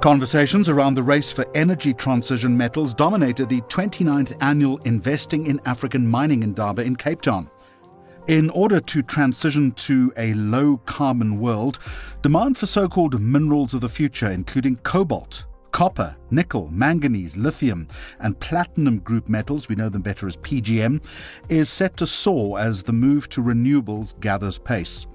Conversations around the race for energy transition metals dominated the 29th annual Investing in African Mining Indaba in Cape Town. In order to transition to a low carbon world, demand for so called minerals of the future, including cobalt, copper, nickel, manganese, lithium, and platinum group metals, we know them better as PGM, is set to soar as the move to renewables gathers pace.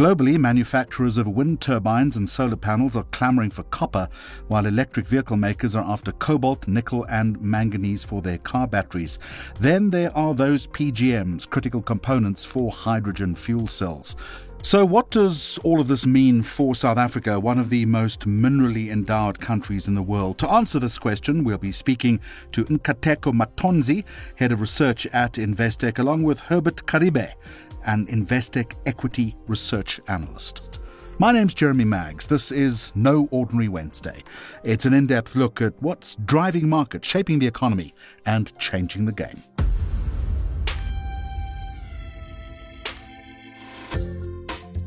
Globally, manufacturers of wind turbines and solar panels are clamoring for copper, while electric vehicle makers are after cobalt, nickel, and manganese for their car batteries. Then there are those PGMs, critical components for hydrogen fuel cells. So, what does all of this mean for South Africa, one of the most minerally endowed countries in the world? To answer this question, we'll be speaking to Nkateko Mathonsi, Head of Research at Investec, along with Herbert Karibe, an Investec Equity Research Analyst. My name's Jeremy Maggs. This is No Ordinary Wednesday. It's an in depth look at what's driving markets, shaping the economy, and changing the game.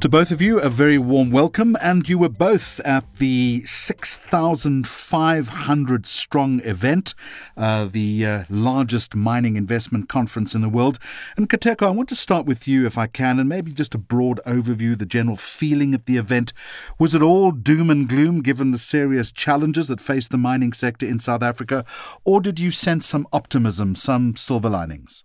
To both of you, a very warm welcome. And you were both at the 6,500 strong event, uh, the uh, largest mining investment conference in the world. Nkateko, I want to start with you, if I can, and maybe just a broad overview, the general feeling at the event. Was it all doom and gloom given the serious challenges that face the mining sector in South Africa? Or did you sense some optimism, some silver linings?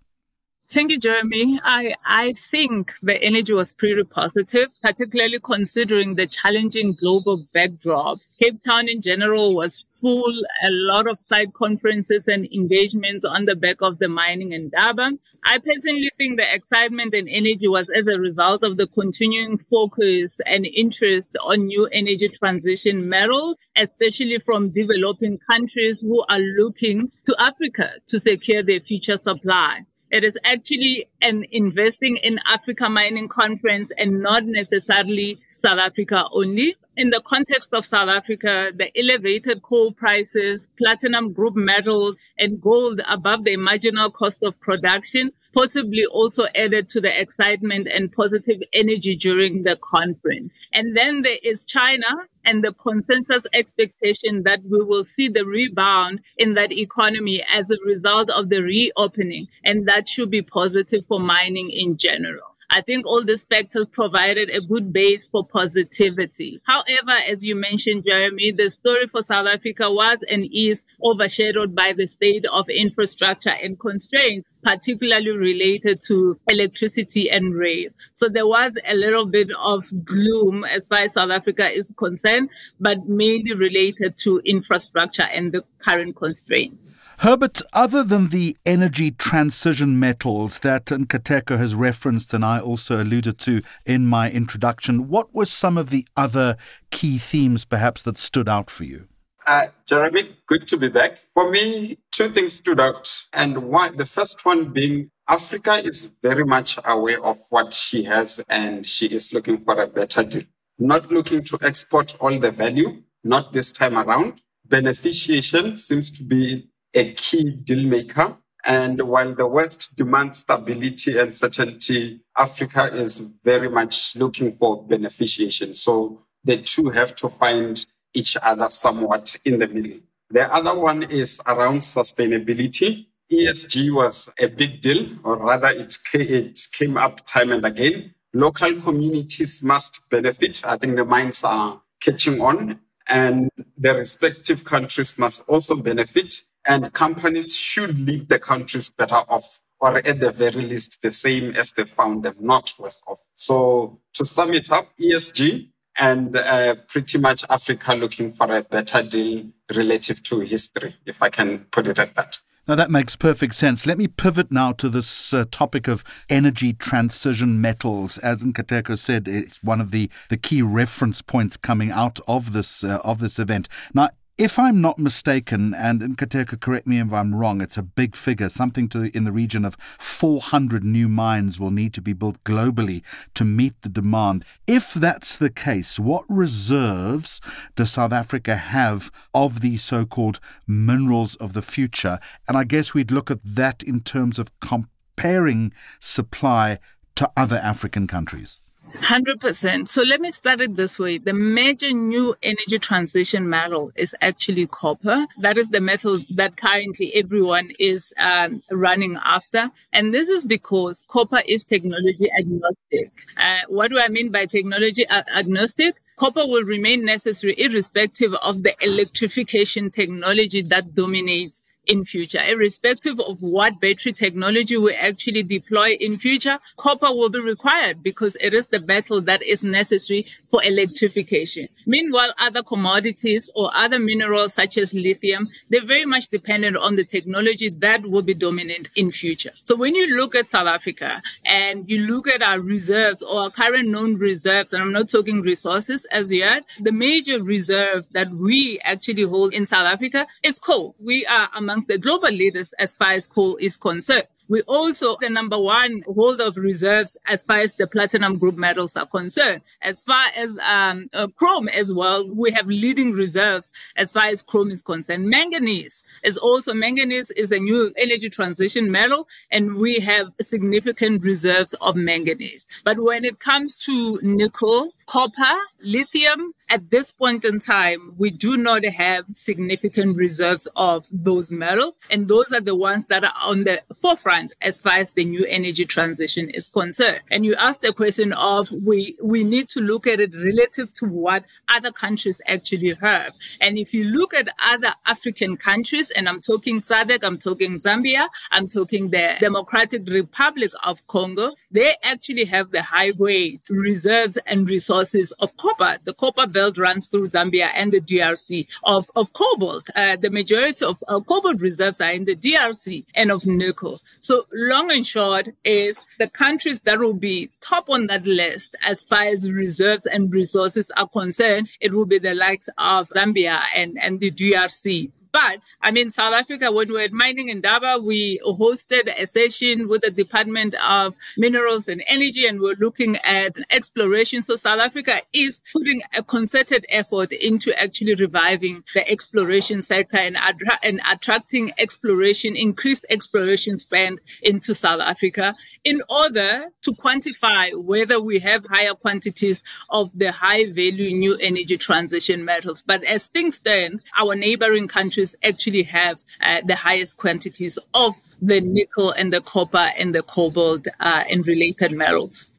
Thank you, Jeremy. I, I think the energy was pretty positive, particularly considering the challenging global backdrop. Cape Town in general was full, a lot of side conferences and engagements on the back of the mining indaba. I personally think the excitement and energy was as a result of the continuing focus and interest on new energy transition metals, especially from developing countries who are looking to Africa to secure their future supply. It is actually an investing in Africa mining conference and not necessarily South Africa only. In the context of South Africa, the elevated coal prices, platinum group metals, and gold above the marginal cost of production possibly also added to the excitement and positive energy during the conference. And then there is China and the consensus expectation that we will see the rebound in that economy as a result of the reopening. And that should be positive for mining in general. I think all these factors provided a good base for positivity. However, as you mentioned, Jeremy, the story for South Africa was and is overshadowed by the state of infrastructure and constraints, particularly related to electricity and rail. So there was a little bit of gloom as far as South Africa is concerned, but mainly related to infrastructure and the current constraints. Herbert, other than the energy transition metals that Nkateko has referenced and I also alluded to in my introduction, what were some of the other key themes perhaps that stood out for you? Uh, Jeremy, good to be back. For me, two things stood out. And one, the first one being Africa is very much aware of what she has and she is looking for a better deal. Not looking to export all the value, not this time around. Beneficiation seems to be a key deal maker. And while the West demands stability and certainty, Africa is very much looking for beneficiation. So the two have to find each other somewhat in the middle. The other one is around sustainability. ESG was a big deal, or rather, it, it came up time and again. Local communities must benefit. I think the minds are catching on, and the respective countries must also benefit and companies should leave the countries better off or at the very least the same as they found them, not worse off. So to sum it up, ESG and uh, pretty much Africa looking for a better deal relative to history, if I can put it at that. Now, that makes perfect sense. Let me pivot now to this uh, topic of energy transition metals. As Nkateko said, it's one of the, the key reference points coming out of this uh, of this event. Now, if I'm not mistaken, and Nkateko, correct me if I'm wrong, it's a big figure, something to in the region of 400 new mines will need to be built globally to meet the demand. If that's the case, what reserves does South Africa have of the so-called minerals of the future? And I guess we'd look at that in terms of comparing supply to other African countries. 100%. So let me start it this way. The major new energy transition metal is actually copper. That is the metal that currently everyone is um, running after. And this is because copper is technology agnostic. Uh, what do I mean by technology agnostic? Copper will remain necessary irrespective of the electrification technology that dominates in future. Irrespective of what battery technology we actually deploy in future, copper will be required because it is the metal that is necessary for electrification. Meanwhile, other commodities or other minerals such as lithium, they're very much dependent on the technology that will be dominant in future. So when you look at South Africa and you look at our reserves or our current known reserves, and I'm not talking resources as yet, the major reserve that we actually hold in South Africa is coal. We are among amongst the global leaders as far as coal is concerned. We also the number one holder of reserves as far as the platinum group metals are concerned. As far as um, uh, chrome as well, we have leading reserves as far as chrome is concerned. Manganese is also manganese is a new energy transition metal, and we have significant reserves of manganese. But when it comes to nickel, copper, lithium, at this point in time, we do not have significant reserves of those metals. And those are the ones that are on the forefront as far as the new energy transition is concerned. And you asked the question of we, we need to look at it relative to what other countries actually have. And if you look at other African countries, and I'm talking SADC, I'm talking Zambia, I'm talking the Democratic Republic of Congo, they actually have the high grade reserves and resources of copper. The copper belt runs through Zambia and the DRC of, of cobalt. Uh, the majority of uh, cobalt reserves are in the DRC and of nickel. So long and short is the countries that will be top on that list as far as reserves and resources are concerned, it will be the likes of Zambia and, and the DRC. But I mean, South Africa, when we were mining in Indaba, we hosted a session with the Department of Minerals and Energy, and we're looking at exploration. So South Africa is putting a concerted effort into actually reviving the exploration sector and, adra- and attracting exploration, increased exploration spend into South Africa in order to quantify whether we have higher quantities of the high value new energy transition metals. But as things stand, our neighboring countries countries actually have uh, the highest quantities of the nickel and the copper and the cobalt uh, and related metals.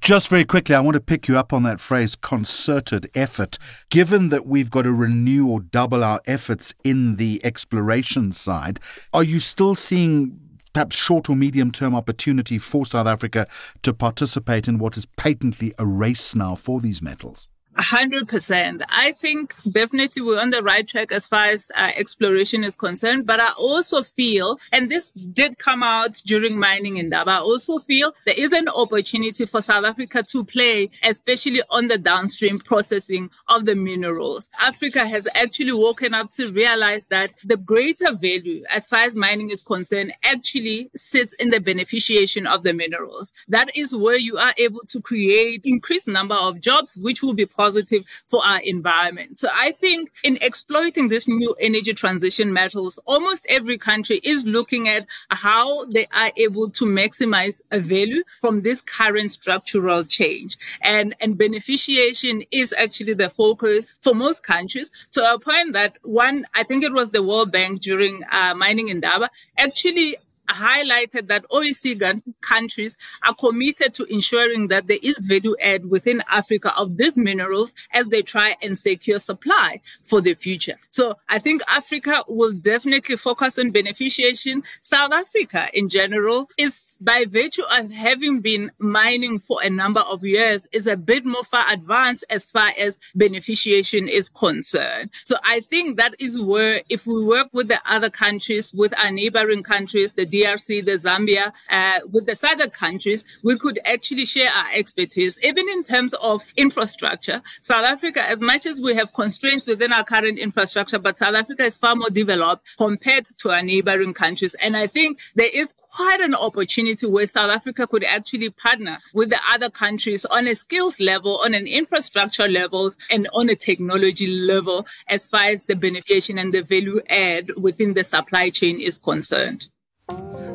Just very quickly, I want to pick you up on that phrase concerted effort. Given that we've got to renew or double our efforts in the exploration side, are you still seeing perhaps short or medium term opportunity for South Africa to participate in what is patently a race now for these metals? 100%. I think definitely we're on the right track as far as uh, exploration is concerned. But I also feel, and this did come out during Mining Indaba, I also feel there is an opportunity for South Africa to play, especially on the downstream processing of the minerals. Africa has actually woken up to realize that the greater value as far as mining is concerned actually sits in the beneficiation of the minerals. That is where you are able to create increased number of jobs, which will be possible positive for our environment. So I think in exploiting this new energy transition metals, almost every country is looking at how they are able to maximize a value from this current structural change. And, and beneficiation is actually the focus for most countries to a point that one, I think it was the World Bank during uh, Mining Indaba, actually highlighted that OECD countries are committed to ensuring that there is value add within Africa of these minerals as they try and secure supply for the future. So I think Africa will definitely focus on beneficiation. South Africa in general is by virtue of having been mining for a number of years, is a bit more far advanced as far as beneficiation is concerned. So I think that is where, if we work with the other countries, with our neighboring countries, the DRC, the Zambia, uh, with the SADC countries, we could actually share our expertise, even in terms of infrastructure. South Africa, as much as we have constraints within our current infrastructure, but South Africa is far more developed compared to our neighboring countries. And I think there is quite an opportunity where South Africa could actually partner with the other countries on a skills level, on an infrastructure level, and on a technology level as far as the beneficiation and the value add within the supply chain is concerned.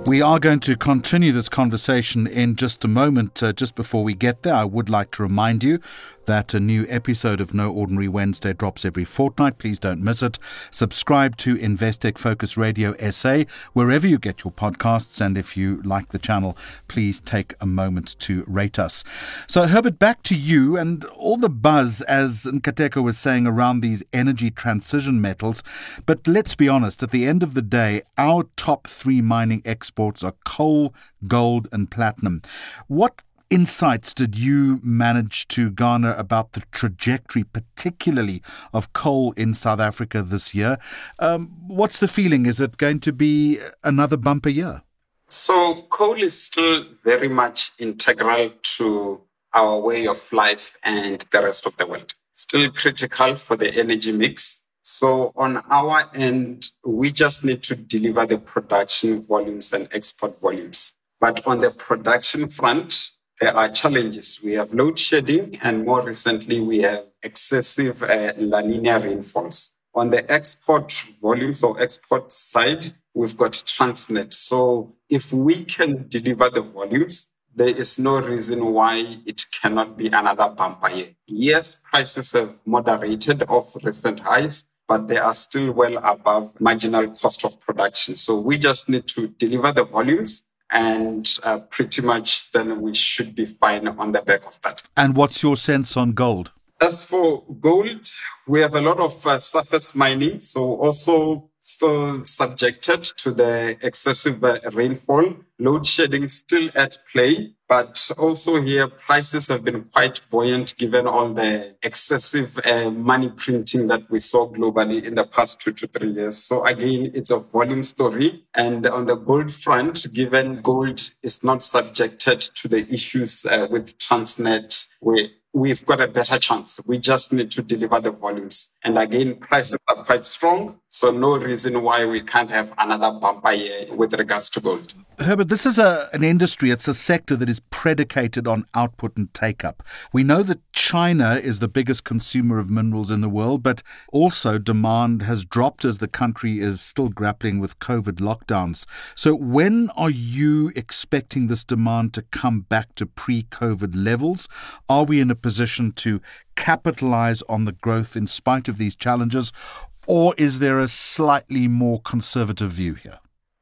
We are going to continue this conversation in just a moment. Uh, just before we get there, I would like to remind you that a new episode of No Ordinary Wednesday drops every fortnight. Please don't miss it. Subscribe to Investec Focus Radio SA wherever you get your podcasts. And if you like the channel, please take a moment to rate us. So, Herbert, back to you and all the buzz, as Nkateko was saying, around these energy transition metals. But let's be honest, at the end of the day, our top three mining exports are coal, gold, and platinum. What insights did you manage to garner about the trajectory, particularly of coal in South Africa this year? Um, what's the feeling? Is it going to be another bumper year? So, coal is still very much integral to our way of life and the rest of the world. Still critical for the energy mix. So, on our end, we just need to deliver the production volumes and export volumes. But on the production front, there are challenges. We have load shedding, and more recently, we have excessive uh, La Nina rainfalls. On the export volumes or export side, we've got Transnet. So if we can deliver the volumes, there is no reason why it cannot be another bumper year. Yes, prices have moderated off recent highs, but they are still well above marginal cost of production. So we just need to deliver the volumes and uh, pretty much then we should be fine on the back of that. And what's your sense on gold? As for gold, we have a lot of uh, surface mining, so also still subjected to the excessive uh, rainfall. Load shedding still at play, but also here prices have been quite buoyant given all the excessive uh, money printing that we saw globally in the past two to three years. So again, it's a volume story. And on the gold front, given gold is not subjected to the issues uh, with Transnet, we we've got a better chance. We just need to deliver the volumes. And again, prices are quite strong. So no reason why we can't have another bumper year with regards to gold. Herbert, this is a, an industry, it's a sector that is predicated on output and take up. We know that China is the biggest consumer of minerals in the world, but also demand has dropped as the country is still grappling with COVID lockdowns. So, when are you expecting this demand to come back to pre COVID levels? Are we in a position to capitalize on the growth in spite of these challenges? Or is there a slightly more conservative view here?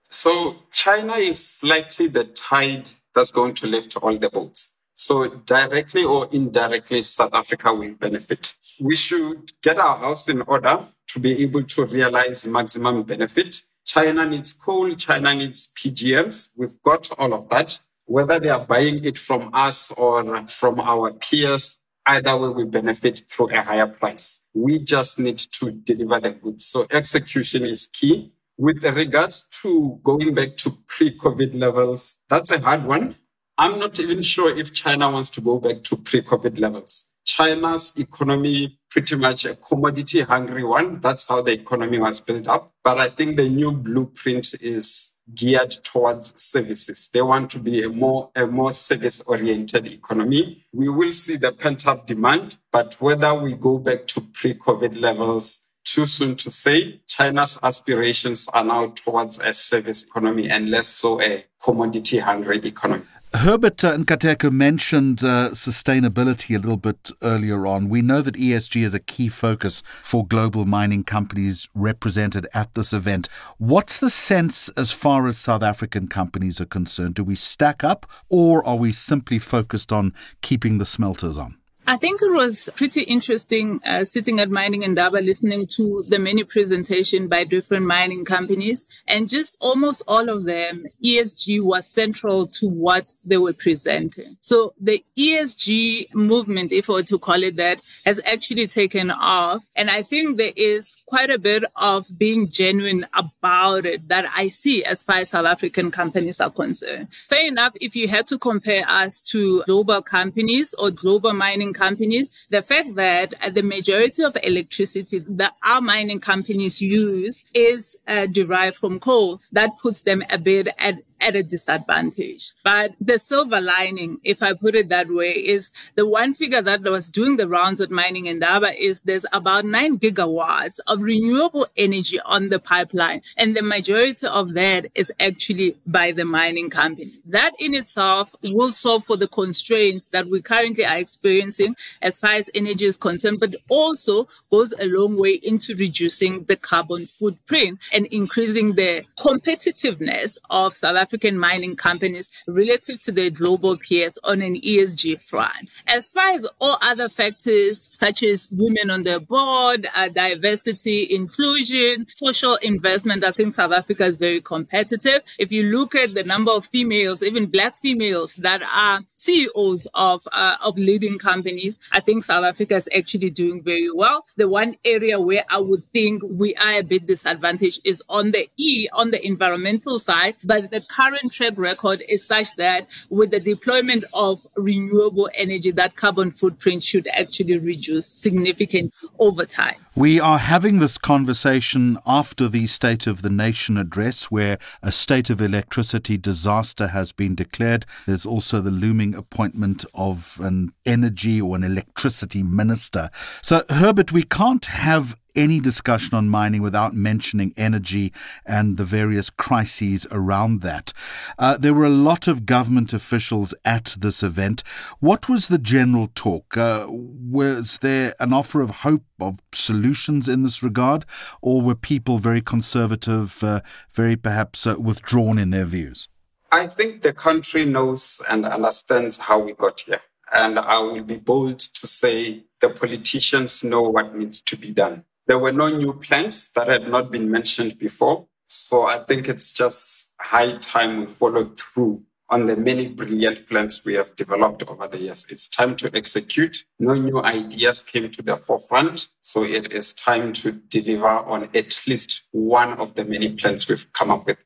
So China is likely the tide that's going to lift all the boats. So directly or indirectly, South Africa will benefit. We should get our house in order to be able to realize maximum benefit. China needs coal, China needs PGMs. We've got all of that. Whether they are buying it from us or from our peers, either way we benefit through a higher price. We just need to deliver the goods. So execution is key. With regards to going back to pre-COVID levels, that's a hard one. I'm not even sure if China wants to go back to pre-COVID levels. China's economy pretty much a commodity hungry one. That's how the economy was built up. But I think the new blueprint is geared towards services. They want to be a more a more service oriented economy. We will see the pent up demand, but whether we go back to pre-COVID levels too soon to say. China's aspirations are now towards a service economy and less so a commodity hungry economy. Herbert uh, Nkateko mentioned uh, sustainability a little bit earlier on. We know that ESG is a key focus for global mining companies represented at this event. What's the sense as far as South African companies are concerned? Do we stack up or are we simply focused on keeping the smelters on? I think it was pretty interesting uh, sitting at Mining Indaba listening to the many presentation by different mining companies and just almost all of them ESG was central to what they were presenting. So the ESG movement, if I were to call it that, has actually taken off. And I think there is quite a bit of being genuine about it that I see as far as South African companies are concerned. Fair enough, if you had to compare us to global companies or global mining mining companies, the fact that the majority of electricity that our mining companies use is uh, derived from coal, that puts them a bit at at a disadvantage. But the silver lining, if I put it that way, is the one figure that was doing the rounds at Mining Indaba is there's about nine gigawatts of renewable energy on the pipeline. And the majority of that is actually by the mining company. That in itself will solve for the constraints that we currently are experiencing as far as energy is concerned, but also goes a long way into reducing the carbon footprint and increasing the competitiveness of South African mining companies relative to their global peers on an ESG front. As far as all other factors, such as women on the board, uh, diversity, inclusion, social investment, I think South Africa is very competitive. If you look at the number of females, even black females that are CEOs of uh, of leading companies, I think South Africa is actually doing very well. The one area where I would think we are a bit disadvantaged is on the E, on the environmental side. But the current track record is such that with the deployment of renewable energy, that carbon footprint should actually reduce significantly over time. We are having this conversation after the State of the Nation address, where a state of electricity disaster has been declared. There's also the looming appointment of an energy or an electricity minister. So, Herbert, we can't have any discussion on mining without mentioning energy and the various crises around that. Uh, there were a lot of government officials at this event. What was the general talk? Uh, was there an offer of hope of solutions in this regard, or were people very conservative, uh, very perhaps uh, withdrawn in their views? I think the country knows and understands how we got here. And I will be bold to say the politicians know what needs to be done. There were no new plans that had not been mentioned before. So I think it's just high time we follow through on the many brilliant plans we have developed over the years. It's time to execute. No new ideas came to the forefront. So it is time to deliver on at least one of the many plans we've come up with.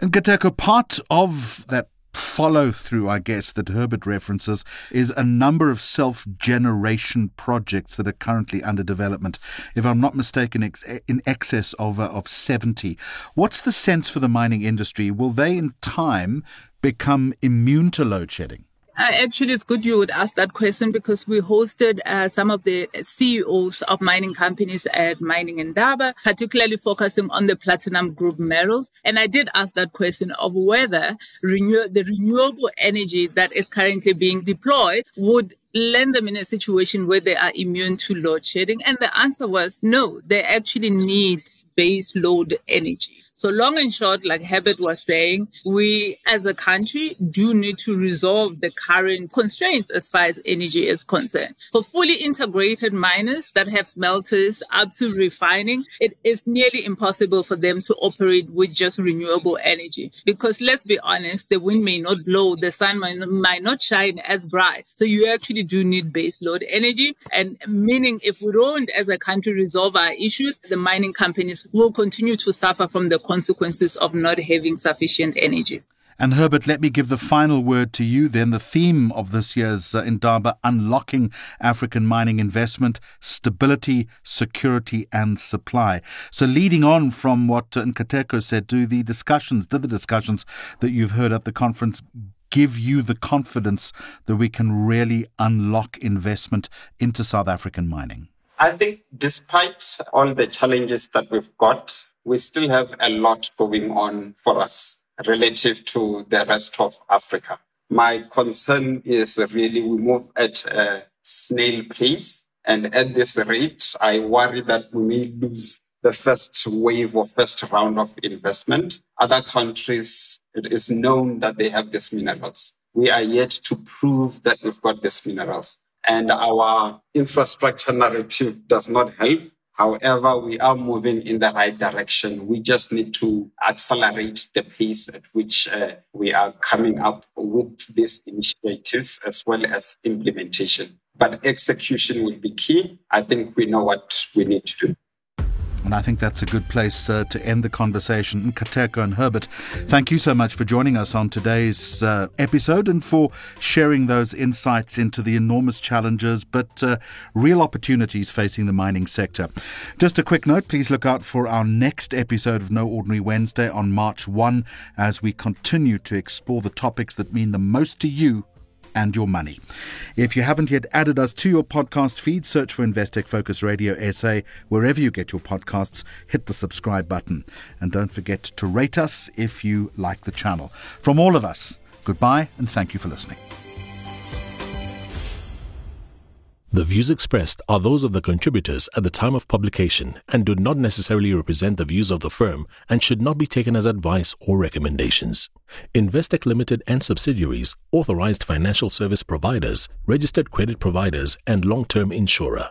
And Nkateko, part of that follow through, I guess, that Herbert references is a number of self generation projects that are currently under development. If I'm not mistaken, in excess of, uh, of 70. What's the sense for the mining industry? Will they in time become immune to load shedding? Actually, it's good you would ask that question because we hosted uh, some of the CEOs of mining companies at Mining Indaba, particularly focusing on the platinum group metals. And I did ask that question of whether renew- the renewable energy that is currently being deployed would land them in a situation where they are immune to load shedding. And the answer was no, they actually need base load energy. So long and short, like Herbert was saying, we as a country do need to resolve the current constraints as far as energy is concerned. For fully integrated miners that have smelters up to refining, it is nearly impossible for them to operate with just renewable energy. Because let's be honest, the wind may not blow, the sun might, not shine as bright. So you actually do need base load energy. And meaning if we don't as a country resolve our issues, the mining companies will continue to suffer from the consequences of not having sufficient energy. And Herbert, let me give the final word to you then. The theme of this year's uh, Indaba, unlocking African mining investment, stability, security, and supply. So, leading on from what uh, Nkateko said, do the discussions, did the discussions that you've heard at the conference give you the confidence that we can really unlock investment into South African mining? I think despite all the challenges that we've got, we still have a lot going on for us relative to the rest of Africa. My concern is really we move at a snail pace. And at this rate, I worry that we may lose the first wave or first round of investment. Other countries, it is known that they have these minerals. We are yet to prove that we've got these minerals. And our infrastructure narrative does not help. However, we are moving in the right direction. We just need to accelerate the pace at which uh, we are coming up with these initiatives as well as implementation. But execution will be key. I think we know what we need to do. And I think that's a good place uh, to end the conversation. Nkateko and Herbert, thank you so much for joining us on today's uh, episode and for sharing those insights into the enormous challenges but uh, real opportunities facing the mining sector. Just a quick note please look out for our next episode of No Ordinary Wednesday on March 1 as we continue to explore the topics that mean the most to you and your money. If you haven't yet added us to your podcast feed, search for Investec Focus Radio SA wherever you get your podcasts. Hit the subscribe button. And don't forget to rate us if you like the channel. From all of us, goodbye and thank you for listening. The views expressed are those of the contributors at the time of publication and do not necessarily represent the views of the firm and should not be taken as advice or recommendations. Investec Limited and subsidiaries, authorized financial service providers, registered credit providers, and long-term insurer.